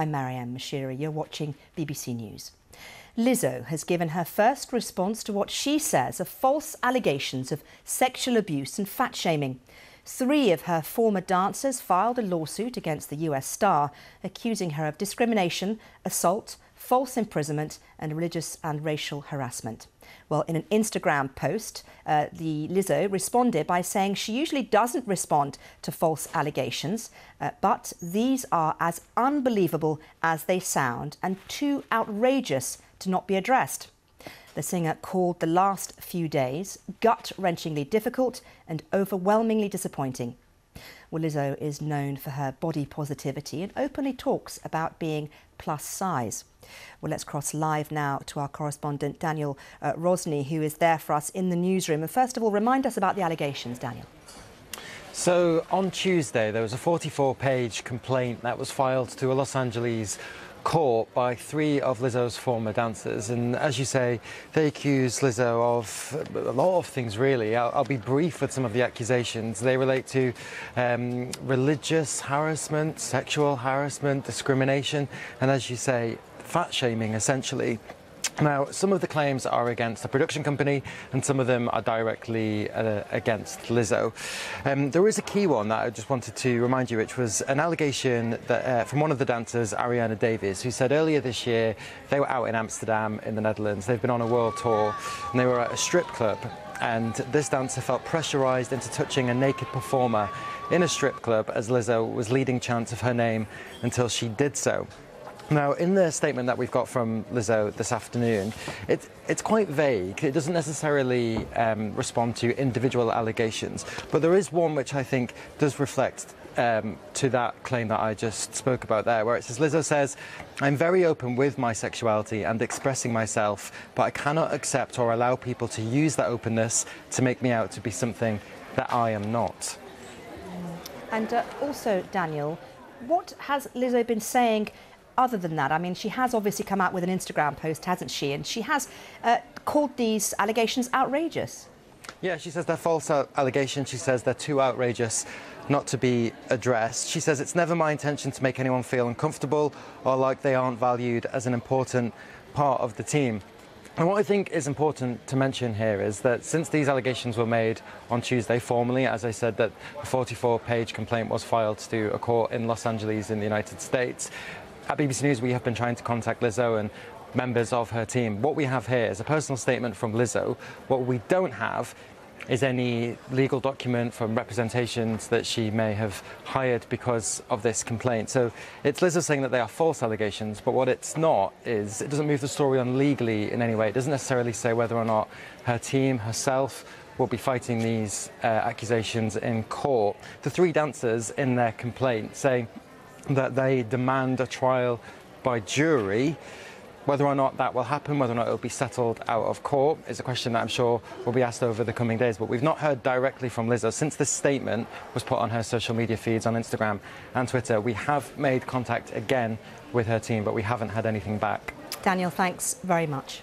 I'm Maryam Moshiri. You're watching BBC News. Lizzo has given her first response to what she says are false allegations of sexual abuse and fat shaming. Three of her former dancers filed a lawsuit against the US star, accusing her of discrimination, assault, false imprisonment, and religious and racial harassment. Well, in an Instagram post, uh, the Lizzo responded by saying she usually doesn't respond to false allegations, uh, but these are as unbelievable as they sound and too outrageous to not be addressed. The singer called the last few days gut wrenchingly difficult and overwhelmingly disappointing. Well, Lizzo is known for her body positivity and openly talks about being plus size. Well, let's cross live now to our correspondent Daniel uh, Rosney, who is there for us in the newsroom. And first of all, remind us about the allegations, Daniel. So on Tuesday, there was a 44 page complaint that was filed to a Los Angeles court by three of Lizzo's former dancers. And as you say, they accuse Lizzo of a lot of things, really. I'll, I'll be brief with some of the accusations. They relate to um, religious harassment, sexual harassment, discrimination, and as you say, fat shaming, essentially. Now, some of the claims are against the production company, and some of them are directly uh, against Lizzo. Um, there is a key one that I just wanted to remind you, which was an allegation that, uh, from one of the dancers, Arianna Davis, who said earlier this year they were out in Amsterdam in the Netherlands. They've been on a world tour, and they were at a strip club. And this dancer felt pressurized into touching a naked performer in a strip club as Lizzo was leading chants of her name until she did so. Now, in the statement that we've got from Lizzo this afternoon, it, it's quite vague. It doesn't necessarily um, respond to individual allegations, but there is one which I think does reflect um, to that claim that I just spoke about there, where it says Lizzo says, I'm very open with my sexuality and expressing myself, but I cannot accept or allow people to use that openness to make me out to be something that I am not. And uh, also, Daniel, what has Lizzo been saying other than that, I mean, she has obviously come out with an Instagram post, hasn't she? And she has uh, called these allegations outrageous. Yeah, she says they're false allegations. She says they're too outrageous not to be addressed. She says it's never my intention to make anyone feel uncomfortable or like they aren't valued as an important part of the team. And what I think is important to mention here is that since these allegations were made on Tuesday formally, as I said, that a 44-page complaint was filed to a court in Los Angeles in the United States, at BBC News, we have been trying to contact Lizzo and members of her team. What we have here is a personal statement from Lizzo. What we don't have is any legal document from representations that she may have hired because of this complaint. So it's Lizzo saying that they are false allegations, but what it's not is it doesn't move the story on legally in any way. It doesn't necessarily say whether or not her team herself will be fighting these uh, accusations in court. The three dancers in their complaint say that they demand a trial by jury. Whether or not that will happen, whether or not it will be settled out of court, is a question that I'm sure will be asked over the coming days. But we've not heard directly from Lizzo since this statement was put on her social media feeds on Instagram and Twitter. We have made contact again with her team, but we haven't had anything back. Daniel, thanks very much.